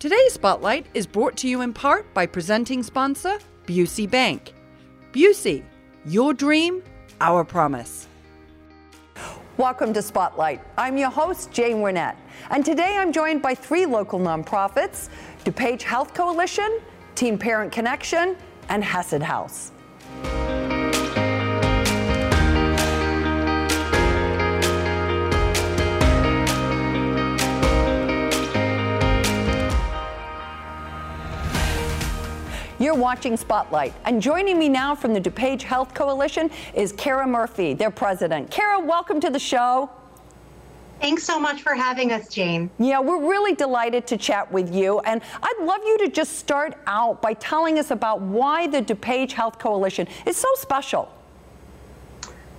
Today's Spotlight is brought to you in part by presenting sponsor Busey Bank. Busey, your dream, our promise. Welcome to Spotlight. I'm your host, Jane Wernette, and today I'm joined by three local nonprofits DuPage Health Coalition, Teen Parent Connection, and Hesed House. You're watching Spotlight. And joining me now from the DuPage Health Coalition is Kara Murphy, their president. Kara, welcome to the show. Thanks so much for having us, Jane. Yeah, we're really delighted to chat with you. And I'd love you to just start out by telling us about why the DuPage Health Coalition is so special.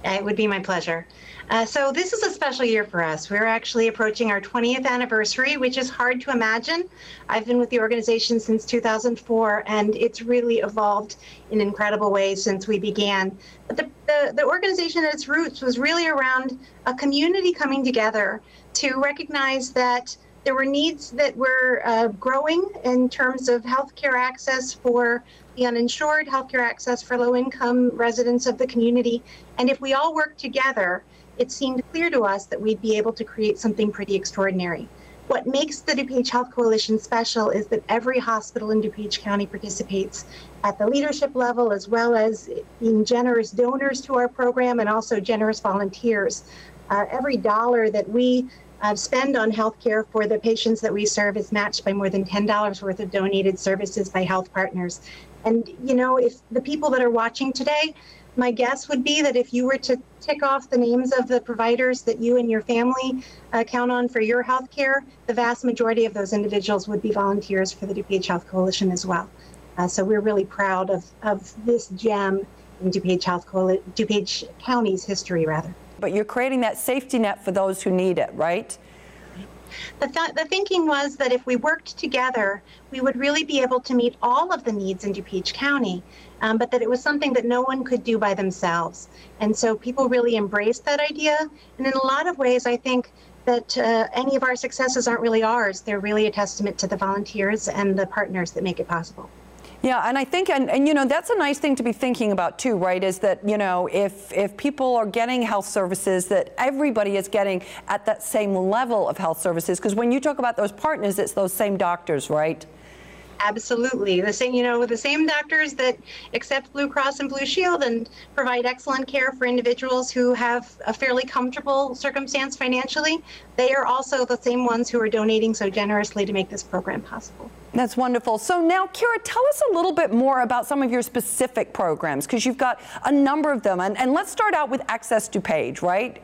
It would be my pleasure. Uh, so this is a special year for us. We're actually approaching our 20th anniversary, which is hard to imagine. I've been with the organization since 2004, and it's really evolved in incredible ways since we began. But the, the, the organization at its roots was really around a community coming together to recognize that there were needs that were uh, growing in terms of healthcare access for the uninsured, healthcare access for low income residents of the community. And if we all work together, it seemed clear to us that we'd be able to create something pretty extraordinary. What makes the DuPage Health Coalition special is that every hospital in DuPage County participates at the leadership level, as well as being generous donors to our program and also generous volunteers. Uh, every dollar that we uh, spend on healthcare for the patients that we serve is matched by more than $10 worth of donated services by health partners. And, you know, if the people that are watching today, my guess would be that if you were to tick off the names of the providers that you and your family uh, count on for your health care, the vast majority of those individuals would be volunteers for the DuPage Health Coalition as well. Uh, so we're really proud of, of this gem in DuPage Health Coalition, DuPage County's history, rather. But you're creating that safety net for those who need it, right? The, th- the thinking was that if we worked together, we would really be able to meet all of the needs in DuPage County, um, but that it was something that no one could do by themselves. And so people really embraced that idea. And in a lot of ways, I think that uh, any of our successes aren't really ours. They're really a testament to the volunteers and the partners that make it possible. Yeah, and I think, and, and you know, that's a nice thing to be thinking about too, right? Is that, you know, if, if people are getting health services, that everybody is getting at that same level of health services. Because when you talk about those partners, it's those same doctors, right? Absolutely. The same, you know, the same doctors that accept Blue Cross and Blue Shield and provide excellent care for individuals who have a fairly comfortable circumstance financially, they are also the same ones who are donating so generously to make this program possible. That's wonderful. So now, Kira, tell us a little bit more about some of your specific programs because you've got a number of them. And, and let's start out with Access DuPage, right?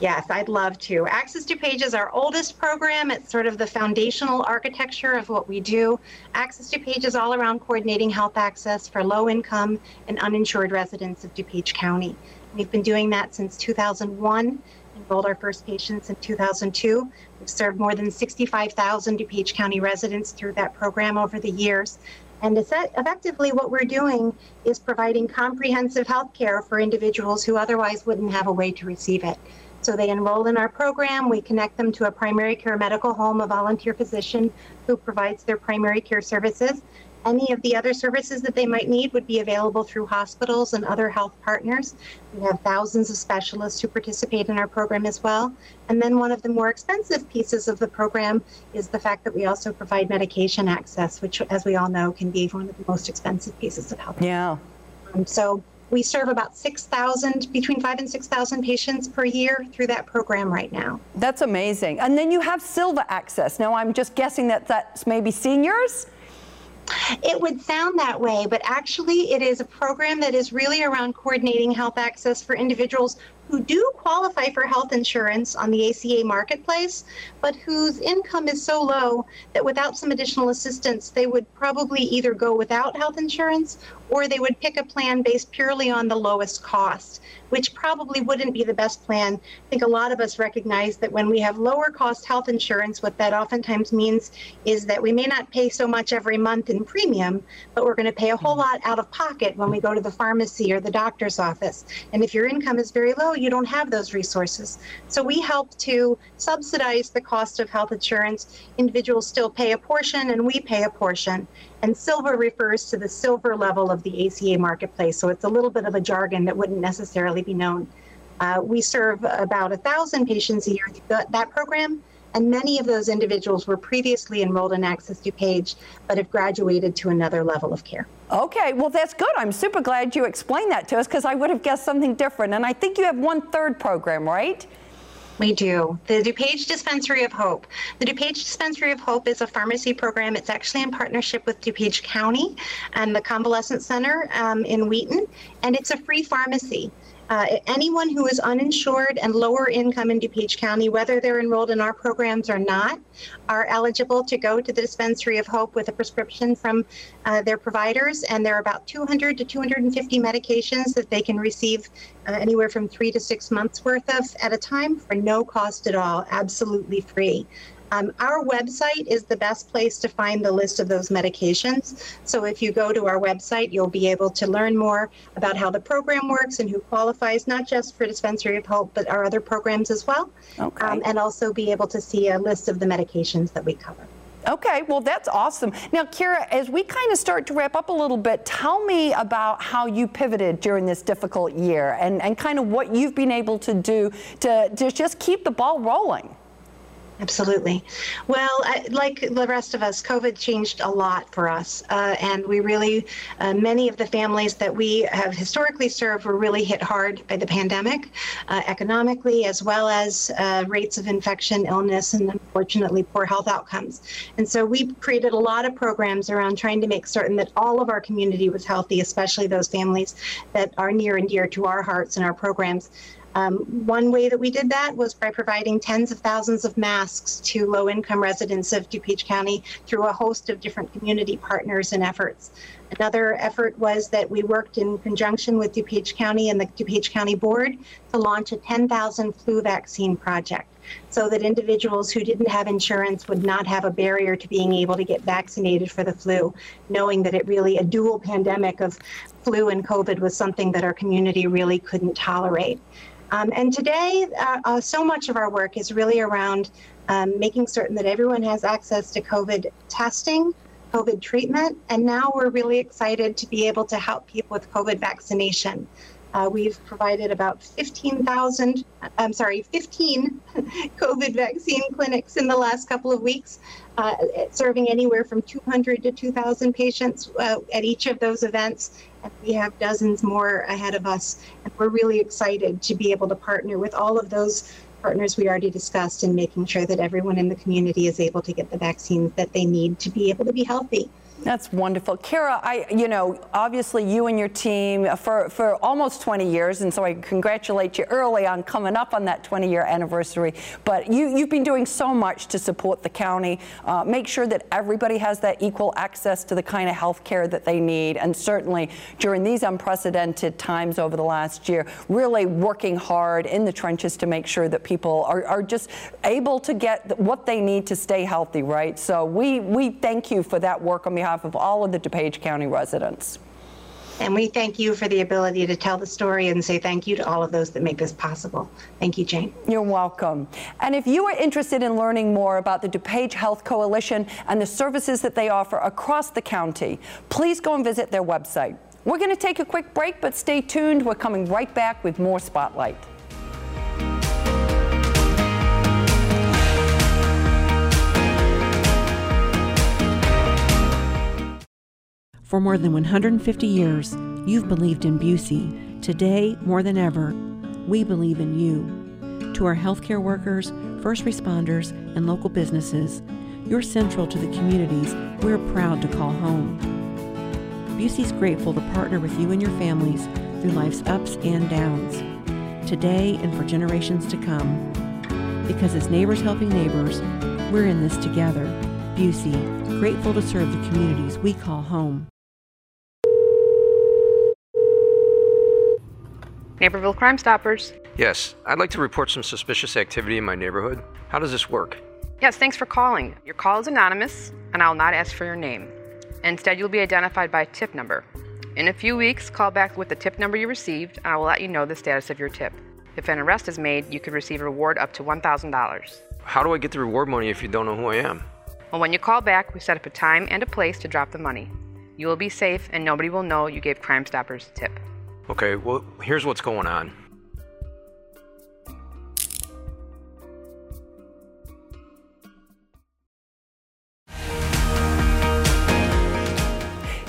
Yes, I'd love to. Access DuPage is our oldest program. It's sort of the foundational architecture of what we do. Access DuPage is all around coordinating health access for low income and uninsured residents of DuPage County. We've been doing that since 2001, enrolled our first patients in 2002. We've served more than 65,000 DuPage County residents through that program over the years. And effectively, what we're doing is providing comprehensive health care for individuals who otherwise wouldn't have a way to receive it. So they enroll in our program. We connect them to a primary care medical home, a volunteer physician who provides their primary care services. Any of the other services that they might need would be available through hospitals and other health partners. We have thousands of specialists who participate in our program as well. And then one of the more expensive pieces of the program is the fact that we also provide medication access, which, as we all know, can be one of the most expensive pieces of health. Yeah. Um, so we serve about 6,000, between 5 and 6,000 patients per year through that program right now. That's amazing. And then you have Silver Access. Now, I'm just guessing that that's maybe seniors? It would sound that way, but actually, it is a program that is really around coordinating health access for individuals who do qualify for health insurance on the ACA marketplace, but whose income is so low that without some additional assistance, they would probably either go without health insurance or they would pick a plan based purely on the lowest cost, which probably wouldn't be the best plan. I think a lot of us recognize that when we have lower cost health insurance, what that oftentimes means is that we may not pay so much every month in premium, but we're going to pay a whole mm-hmm. lot out of pocket when we go to the pharmacy or the doctor's office. And if your income is very low, you don't have those resources. So we help to subsidize the cost of health insurance. Individuals still pay a portion, and we pay a portion. And silver refers to the silver level of the ACA marketplace. So it's a little bit of a jargon that wouldn't necessarily be known. Uh, we serve about a thousand patients a year through that program and many of those individuals were previously enrolled in Access DuPage, but have graduated to another level of care. Okay, well, that's good. I'm super glad you explained that to us because I would have guessed something different. And I think you have one third program, right? We do. The DuPage Dispensary of Hope. The DuPage Dispensary of Hope is a pharmacy program. It's actually in partnership with DuPage County and the Convalescent Center um, in Wheaton, and it's a free pharmacy. Uh, anyone who is uninsured and lower income in DuPage County, whether they're enrolled in our programs or not, are eligible to go to the Dispensary of Hope with a prescription from uh, their providers. And there are about 200 to 250 medications that they can receive uh, anywhere from three to six months worth of at a time for no cost at all, absolutely free. Um, our website is the best place to find the list of those medications. So if you go to our website, you'll be able to learn more about how the program works and who qualifies, not just for Dispensary of Hope, but our other programs as well. Okay. Um, and also be able to see a list of the medications that we cover. Okay, well, that's awesome. Now, Kira, as we kind of start to wrap up a little bit, tell me about how you pivoted during this difficult year and, and kind of what you've been able to do to, to just keep the ball rolling. Absolutely. Well, I, like the rest of us, COVID changed a lot for us. Uh, and we really, uh, many of the families that we have historically served were really hit hard by the pandemic, uh, economically, as well as uh, rates of infection, illness, and unfortunately poor health outcomes. And so we created a lot of programs around trying to make certain that all of our community was healthy, especially those families that are near and dear to our hearts and our programs. Um, one way that we did that was by providing tens of thousands of masks to low income residents of DuPage County through a host of different community partners and efforts. Another effort was that we worked in conjunction with DuPage County and the DuPage County Board to launch a 10,000 flu vaccine project so that individuals who didn't have insurance would not have a barrier to being able to get vaccinated for the flu, knowing that it really, a dual pandemic of flu and COVID was something that our community really couldn't tolerate. Um, and today, uh, uh, so much of our work is really around um, making certain that everyone has access to COVID testing, COVID treatment, and now we're really excited to be able to help people with COVID vaccination. Uh, we've provided about 15,000, I'm sorry, 15 COVID vaccine clinics in the last couple of weeks, uh, serving anywhere from 200 to 2,000 patients uh, at each of those events and we have dozens more ahead of us. And we're really excited to be able to partner with all of those partners we already discussed in making sure that everyone in the community is able to get the vaccines that they need to be able to be healthy. That's wonderful. Kara, I, you know, obviously you and your team for, for almost 20 years, and so I congratulate you early on coming up on that 20 year anniversary. But you, you've been doing so much to support the county, uh, make sure that everybody has that equal access to the kind of health care that they need. And certainly during these unprecedented times over the last year, really working hard in the trenches to make sure that people are, are just able to get what they need to stay healthy, right? So we, we thank you for that work on behalf behalf of all of the DuPage County residents. And we thank you for the ability to tell the story and say thank you to all of those that make this possible. Thank you, Jane. You're welcome. And if you are interested in learning more about the DuPage Health Coalition and the services that they offer across the county, please go and visit their website. We're going to take a quick break, but stay tuned. We're coming right back with more Spotlight. For more than 150 years, you've believed in Busey. Today, more than ever, we believe in you. To our healthcare workers, first responders, and local businesses, you're central to the communities we're proud to call home. Busey's grateful to partner with you and your families through life's ups and downs, today and for generations to come. Because as neighbors helping neighbors, we're in this together. Busey, grateful to serve the communities we call home. Naperville Crime Stoppers. Yes, I'd like to report some suspicious activity in my neighborhood. How does this work? Yes, thanks for calling. Your call is anonymous, and I'll not ask for your name. Instead, you'll be identified by a tip number. In a few weeks, call back with the tip number you received, and I will let you know the status of your tip. If an arrest is made, you could receive a reward up to $1,000. How do I get the reward money if you don't know who I am? Well, when you call back, we set up a time and a place to drop the money. You will be safe and nobody will know you gave Crime Stoppers a tip. Okay, well, here's what's going on.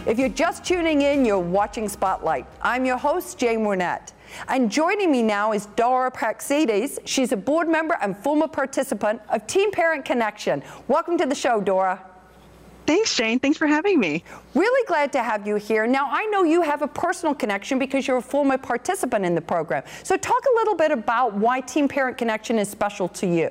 If you're just tuning in, you're watching Spotlight. I'm your host, Jane Wernette. And joining me now is Dora Praxides. She's a board member and former participant of Teen Parent Connection. Welcome to the show, Dora. Thanks, Jane. Thanks for having me. Really glad to have you here. Now, I know you have a personal connection because you're a former participant in the program. So, talk a little bit about why Teen Parent Connection is special to you.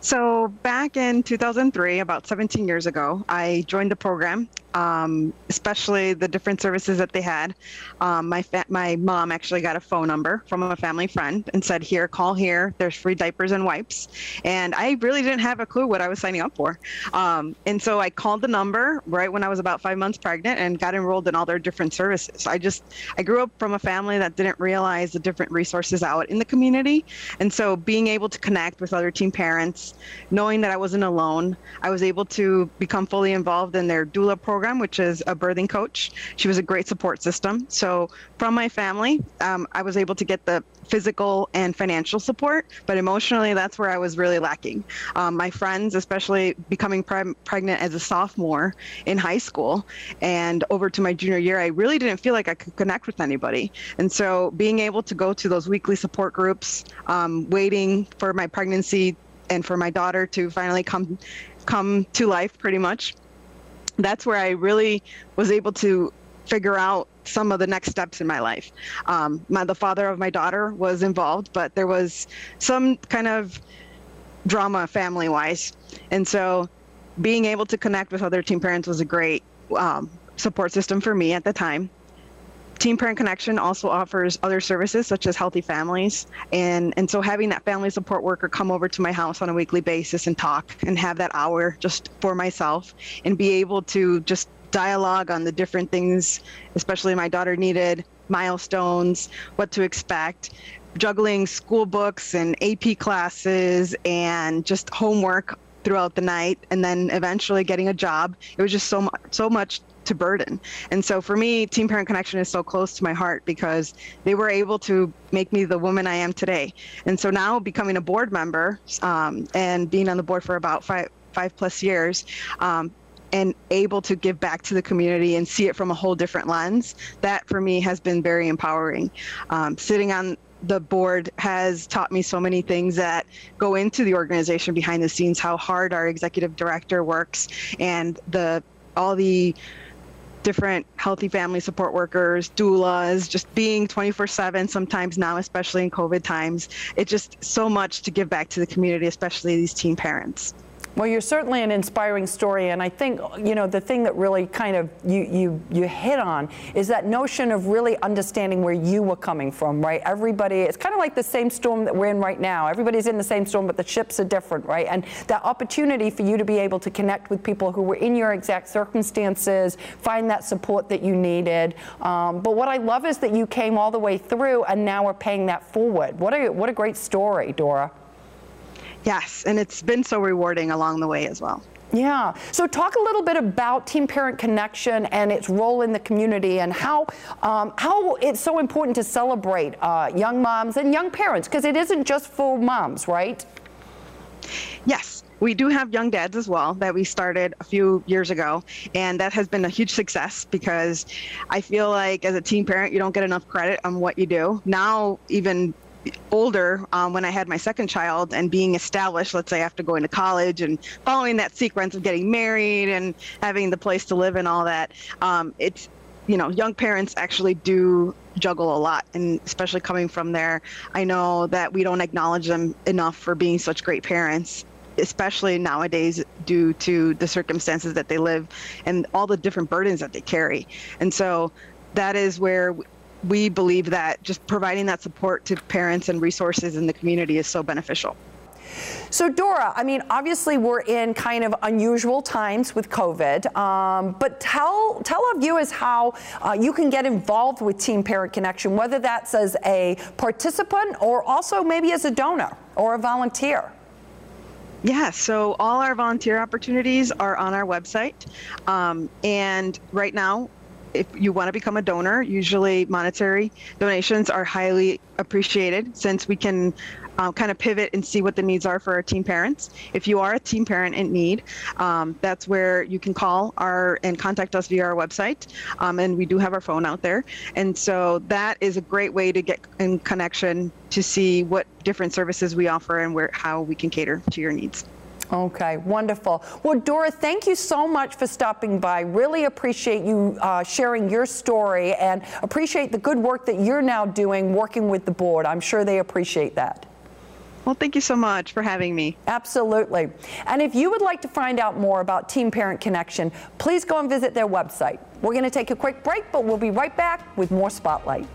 So, back in 2003, about 17 years ago, I joined the program um, especially the different services that they had. Um, my fa- my mom actually got a phone number from a family friend and said, "Here, call here. There's free diapers and wipes." And I really didn't have a clue what I was signing up for. Um, and so I called the number right when I was about five months pregnant and got enrolled in all their different services. I just I grew up from a family that didn't realize the different resources out in the community, and so being able to connect with other teen parents, knowing that I wasn't alone, I was able to become fully involved in their doula program program, which is a birthing coach. She was a great support system. So from my family, um, I was able to get the physical and financial support, but emotionally, that's where I was really lacking. Um, my friends, especially becoming pre- pregnant as a sophomore in high school and over to my junior year, I really didn't feel like I could connect with anybody. And so being able to go to those weekly support groups, um, waiting for my pregnancy and for my daughter to finally come come to life pretty much that's where I really was able to figure out some of the next steps in my life. Um, my, the father of my daughter was involved, but there was some kind of drama family wise. And so being able to connect with other teen parents was a great um, support system for me at the time. Teen Parent Connection also offers other services such as Healthy Families. And, and so having that family support worker come over to my house on a weekly basis and talk and have that hour just for myself and be able to just dialogue on the different things, especially my daughter needed, milestones, what to expect, juggling school books and AP classes and just homework throughout the night and then eventually getting a job. It was just so so much to burden. And so for me, Teen Parent Connection is so close to my heart because they were able to make me the woman I am today. And so now becoming a board member um, and being on the board for about five five plus years. Um, and able to give back to the community and see it from a whole different lens, that for me has been very empowering. Um, sitting on the board has taught me so many things that go into the organization behind the scenes, how hard our executive director works, and the all the different healthy family support workers, doulas, just being 24 7 sometimes now, especially in COVID times. It's just so much to give back to the community, especially these teen parents. Well, you're certainly an inspiring story, and I think you know the thing that really kind of you you you hit on is that notion of really understanding where you were coming from, right? Everybody, it's kind of like the same storm that we're in right now. Everybody's in the same storm, but the ships are different, right? And that opportunity for you to be able to connect with people who were in your exact circumstances, find that support that you needed. Um, but what I love is that you came all the way through, and now we're paying that forward. What a what a great story, Dora. Yes, and it's been so rewarding along the way as well. Yeah. So talk a little bit about Teen Parent Connection and its role in the community and how um, how it's so important to celebrate uh, young moms and young parents because it isn't just for moms, right? Yes. We do have young dads as well that we started a few years ago, and that has been a huge success because I feel like as a teen parent, you don't get enough credit on what you do. Now, even older um, when I had my second child and being established, let's say after going to college and following that sequence of getting married and having the place to live and all that, um, it's you know young parents actually do juggle a lot and especially coming from there i know that we don't acknowledge them enough for being such great parents especially nowadays due to the circumstances that they live and all the different burdens that they carry. And so that is where we believe that just providing that support to parents and resources in the community is so beneficial. So, Dora, I mean, obviously we're in kind of unusual times with COVID, um, but tell tell our viewers how uh, you can get involved with Teen Parent Connection, whether that's as a participant or also maybe as a donor or a volunteer. Yeah, so all our volunteer opportunities are on our website. Um, and right now, if you want to become a donor, usually monetary donations are highly appreciated since we can um, kind of pivot and see what the needs are for our teen parents. If you are a teen parent in need, um, that's where you can call our and contact us via our website. Um, and we do have our phone out there. And so that is a great way to get in connection to see what different services we offer and where how we can cater to your needs. Okay, wonderful. Well, Dora, thank you so much for stopping by. Really appreciate you uh, sharing your story and appreciate the good work that you're now doing working with the board. I'm sure they appreciate that. Well, thank you so much for having me. Absolutely. And if you would like to find out more about Teen Parent Connection, please go and visit their website. We're going to take a quick break, but we'll be right back with more Spotlight.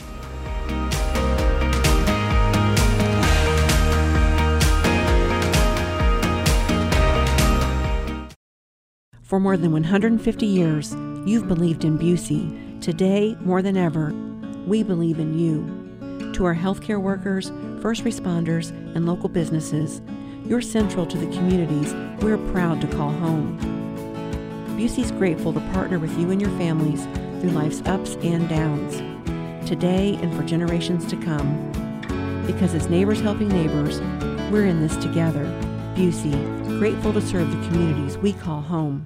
For more than 150 years, you've believed in Busey. Today, more than ever, we believe in you. To our healthcare workers, first responders, and local businesses, you're central to the communities we're proud to call home. Busey's grateful to partner with you and your families through life's ups and downs, today and for generations to come. Because as neighbors helping neighbors, we're in this together. Busey, grateful to serve the communities we call home.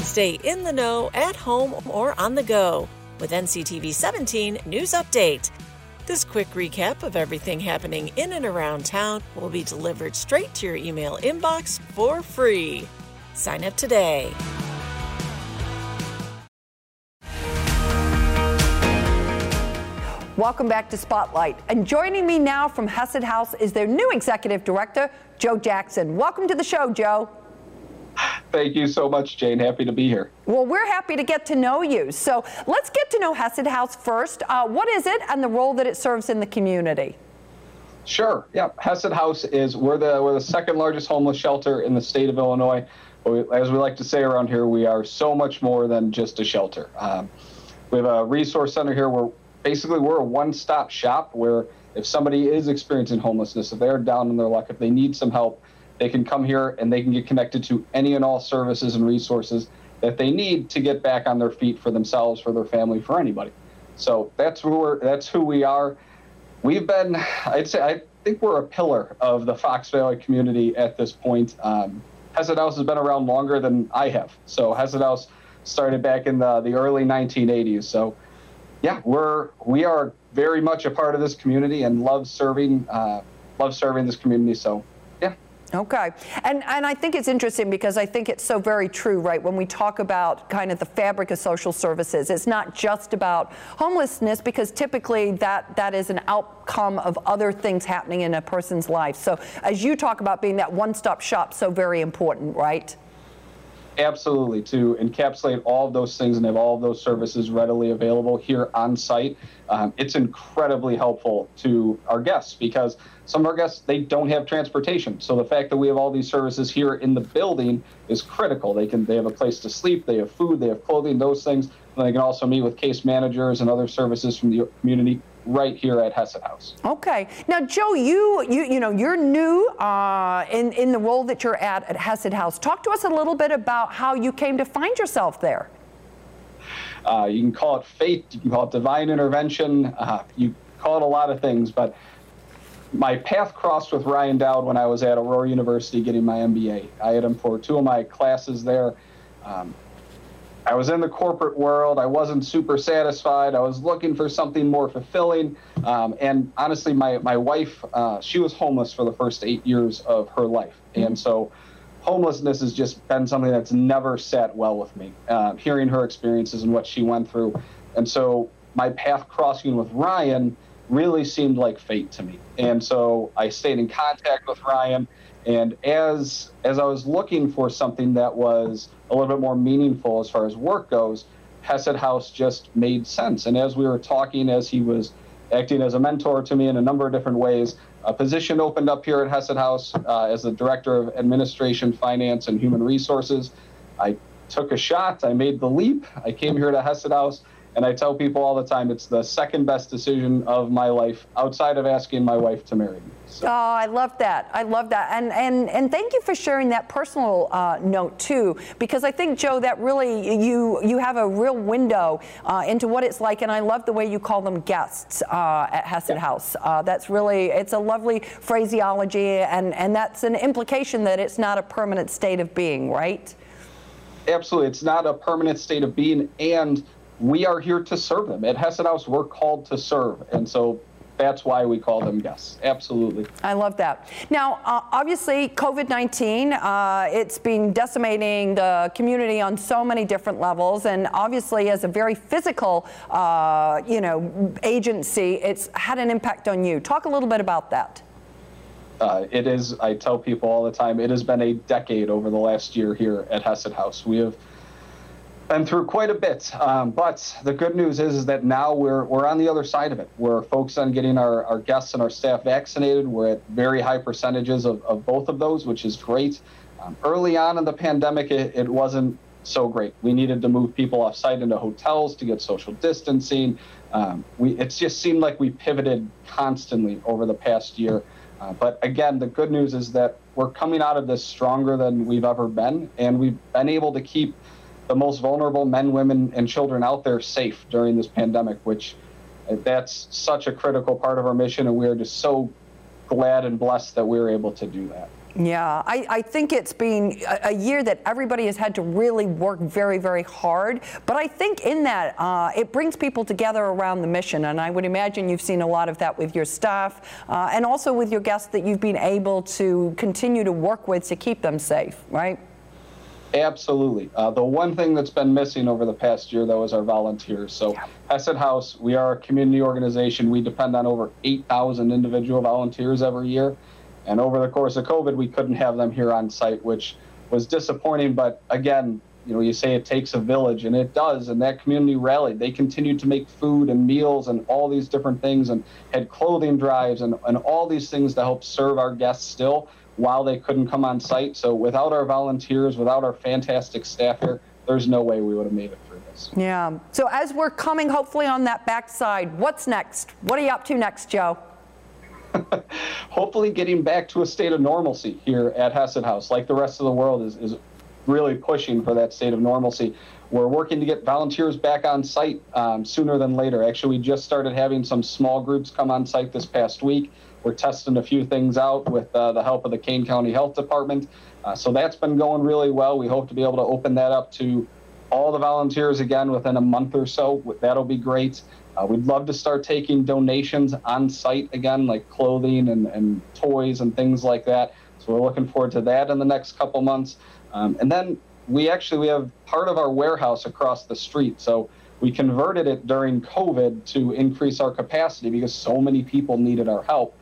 Stay in the know at home or on the go with NCTV 17 News Update. This quick recap of everything happening in and around town will be delivered straight to your email inbox for free. Sign up today. Welcome back to Spotlight. And joining me now from Hesed House is their new executive director, Joe Jackson. Welcome to the show, Joe. Thank you so much, Jane. Happy to be here. Well, we're happy to get to know you. So let's get to know Hesed House first. Uh, what is it and the role that it serves in the community? Sure. Yeah. Hesed House is we're the we're the second largest homeless shelter in the state of Illinois. As we like to say around here, we are so much more than just a shelter. Um, we have a resource center here where basically we're a one-stop shop where if somebody is experiencing homelessness, if they're down in their luck, if they need some help, they can come here and they can get connected to any and all services and resources that they need to get back on their feet for themselves, for their family, for anybody. So that's who we're, that's who we are. We've been, I'd say, I think we're a pillar of the Fox Valley community at this point. Um, Hesed House has been around longer than I have. So Hesed House started back in the, the early 1980s. So yeah, we're we are very much a part of this community and love serving uh, love serving this community. So Okay. And, and I think it's interesting because I think it's so very true, right? When we talk about kind of the fabric of social services, it's not just about homelessness because typically that, that is an outcome of other things happening in a person's life. So as you talk about being that one-stop shop, so very important, right? Absolutely, to encapsulate all of those things and have all of those services readily available here on site. Um, it's incredibly helpful to our guests because some of our guests they don't have transportation. So the fact that we have all these services here in the building is critical. They can they have a place to sleep, they have food, they have clothing, those things. And they can also meet with case managers and other services from the community right here at Hesed House. Okay. Now, Joe, you you you know you're new uh, in in the role that you're at at Hesed House. Talk to us a little bit about how you came to find yourself there. Uh, you can call it fate. You can call it divine intervention. Uh, you call it a lot of things, but my path crossed with Ryan Dowd when I was at Aurora University getting my MBA. I had him for two of my classes there. Um, I was in the corporate world. I wasn't super satisfied. I was looking for something more fulfilling. Um, and honestly, my, my wife, uh, she was homeless for the first eight years of her life. And so homelessness has just been something that's never sat well with me, uh, hearing her experiences and what she went through. And so my path crossing with Ryan really seemed like fate to me. And so I stayed in contact with Ryan. And as as I was looking for something that was a little bit more meaningful as far as work goes, Hesed House just made sense. And as we were talking, as he was acting as a mentor to me in a number of different ways, a position opened up here at Hesed House uh, as the Director of Administration, Finance, and Human Resources. I took a shot. I made the leap. I came here to Hesed House. And I tell people all the time it's the second best decision of my life outside of asking my wife to marry me. So. Oh, I love that. I love that. And and and thank you for sharing that personal uh, note too, because I think Joe, that really you you have a real window uh, into what it's like, and I love the way you call them guests uh, at Hesed yeah. House. Uh, that's really it's a lovely phraseology, and and that's an implication that it's not a permanent state of being, right? Absolutely, it's not a permanent state of being, and we are here to serve them. At Hesed House, we're called to serve. And so that's why we call them guests. Absolutely. I love that. Now, uh, obviously, COVID 19, uh, it's been decimating the community on so many different levels. And obviously, as a very physical, uh, you know, agency, it's had an impact on you. Talk a little bit about that. Uh, it is, I tell people all the time, it has been a decade over the last year here at Hesed House. We have been through quite a bit. Um, but the good news is, is that now we're, we're on the other side of it. We're focused on getting our, our guests and our staff vaccinated. We're at very high percentages of, of both of those, which is great. Um, early on in the pandemic, it, it wasn't so great. We needed to move people off site into hotels to get social distancing. Um, we, it just seemed like we pivoted constantly over the past year. Uh, but again, the good news is that we're coming out of this stronger than we've ever been, and we've been able to keep the most vulnerable men, women, and children out there safe during this pandemic, which uh, that's such a critical part of our mission. And we're just so glad and blessed that we are able to do that. Yeah, I, I, think it's been a, a, year that everybody has had to really work very, very hard. But I think in that, uh, it brings people together around the mission. And I would imagine you've seen a lot of that with your staff uh, and also with your guests that you've been able to continue to work with to keep them safe, right? Absolutely. Uh, the one thing that's been missing over the past year, though, is our volunteers. So, yeah. Hesed House, we are a community organization. We depend on over 8,000 individual volunteers every year. And over the course of COVID, we couldn't have them here on site, which was disappointing. But again, you know, you say it takes a village, and it does. And that community rallied. They continued to make food and meals and all these different things and had clothing drives and, and all these things to help serve our guests still while they couldn't come on site. So without our volunteers, without our fantastic staff here, there's no way we would have made it through this. Yeah. So as we're coming hopefully on that backside, what's next? What are you up to next, Joe? hopefully getting back to a state of normalcy here at Hesed House, like the rest of the world is, is really pushing for that state of normalcy. We're working to get volunteers back on site um, sooner than later. Actually, we just started having some small groups come on site this past week. We're testing a few things out with uh, the help of the Kane County Health Department. Uh, so that's been going really well. We hope to be able to open that up to all the volunteers again within a month or so. That'll be great. Uh, we'd love to start taking donations on site again, like clothing and, and toys and things like that. So we're looking forward to that in the next couple months. Um, and then we actually we have part of our warehouse across the street. So we converted it during COVID to increase our capacity because so many people needed our help.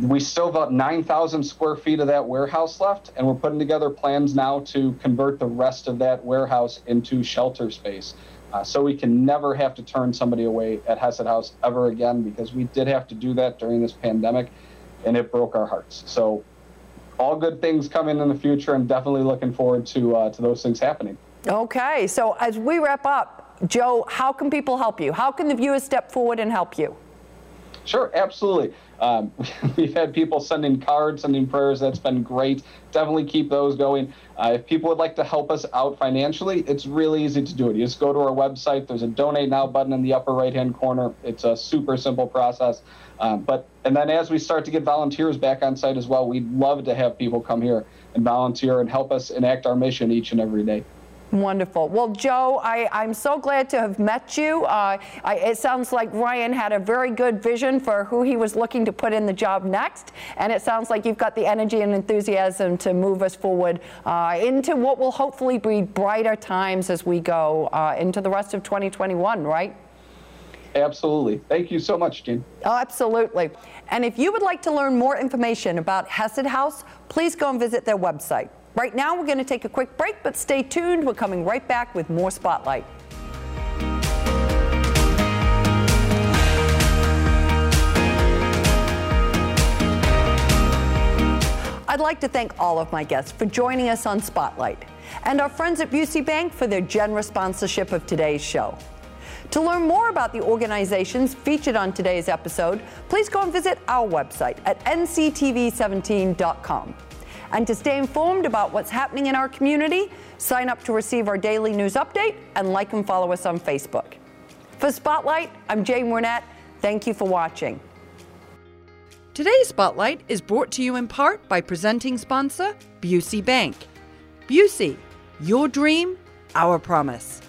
We still have about 9,000 square feet of that warehouse left, and we're putting together plans now to convert the rest of that warehouse into shelter space. Uh, so we can never have to turn somebody away at Hesed House ever again because we did have to do that during this pandemic and it broke our hearts. So all good things coming in the future and definitely looking forward to uh, to those things happening. Okay, so as we wrap up, Joe, how can people help you? How can the viewers step forward and help you? Sure, absolutely. Um, we've had people sending cards, sending prayers. That's been great. Definitely keep those going. Uh, if people would like to help us out financially, it's really easy to do it. You just go to our website. There's a donate now button in the upper right hand corner. It's a super simple process. Um, but and then as we start to get volunteers back on site as well, we'd love to have people come here and volunteer and help us enact our mission each and every day. Wonderful. Well, Joe, I, am so glad to have met you. Uh, I, it sounds like Ryan had a very good vision for who he was looking to put in the job next. And it sounds like you've got the energy and enthusiasm to move us forward uh, into what will hopefully be brighter times as we go uh, into the rest of 2021, right? Absolutely. Thank you so much, Jean. Oh, absolutely. And if you would like to learn more information about Hesed House, please go and visit their website. Right now, we're going to take a quick break, but stay tuned. We're coming right back with more Spotlight. I'd like to thank all of my guests for joining us on Spotlight and our friends at Busey Bank for their generous sponsorship of today's show. To learn more about the organizations featured on today's episode, please go and visit our website at nctv17.com. And to stay informed about what's happening in our community, sign up to receive our daily news update and like and follow us on Facebook. For Spotlight, I'm Jane Wernette. Thank you for watching. Today's Spotlight is brought to you in part by presenting sponsor Busey Bank. Busey, your dream, our promise.